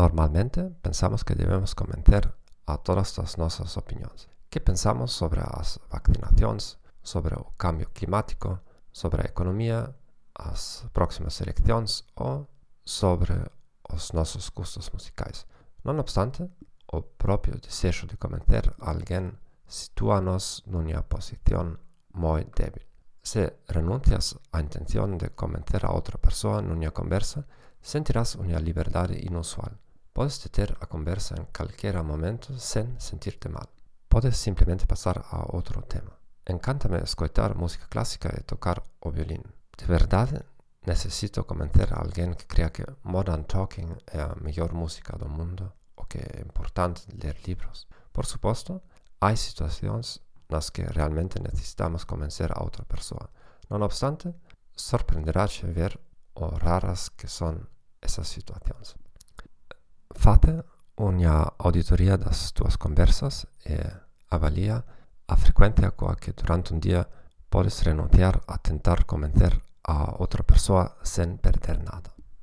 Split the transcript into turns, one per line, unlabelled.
Normalmente pensamos que debemos comentar a todas as nossas opiniões. Que pensamos sobre as vacinações, sobre o cambio climático, sobre a economia, as próximas eleições ou sobre os nossos gustos musicais. Non obstante, o proprio desejo de a alguém situa-nos numa posição muito débil. Se renuncias a intención de comentar a outra pessoa numa conversa, sentirás uma liberdade inusual. Podes deter a conversa en calquera momento sen sentirte mal. Podes simplemente pasar a outro tema. Encántame escoitar música clásica e tocar o violín. De verdade, necesito convencer a alguén que crea que Modern Talking é a mellor música do mundo o que é importante ler libros. Por suposto, hai situacións nas que realmente necesitamos convencer a outra persoa. Non obstante, sorprenderáche ver o raras que son esas situacións. Fate ogna auditoria das tuas conversas e avalia a frequentea coa que durante un dia podes renunciar a tentar convencer a outra pessoa sen perder nada.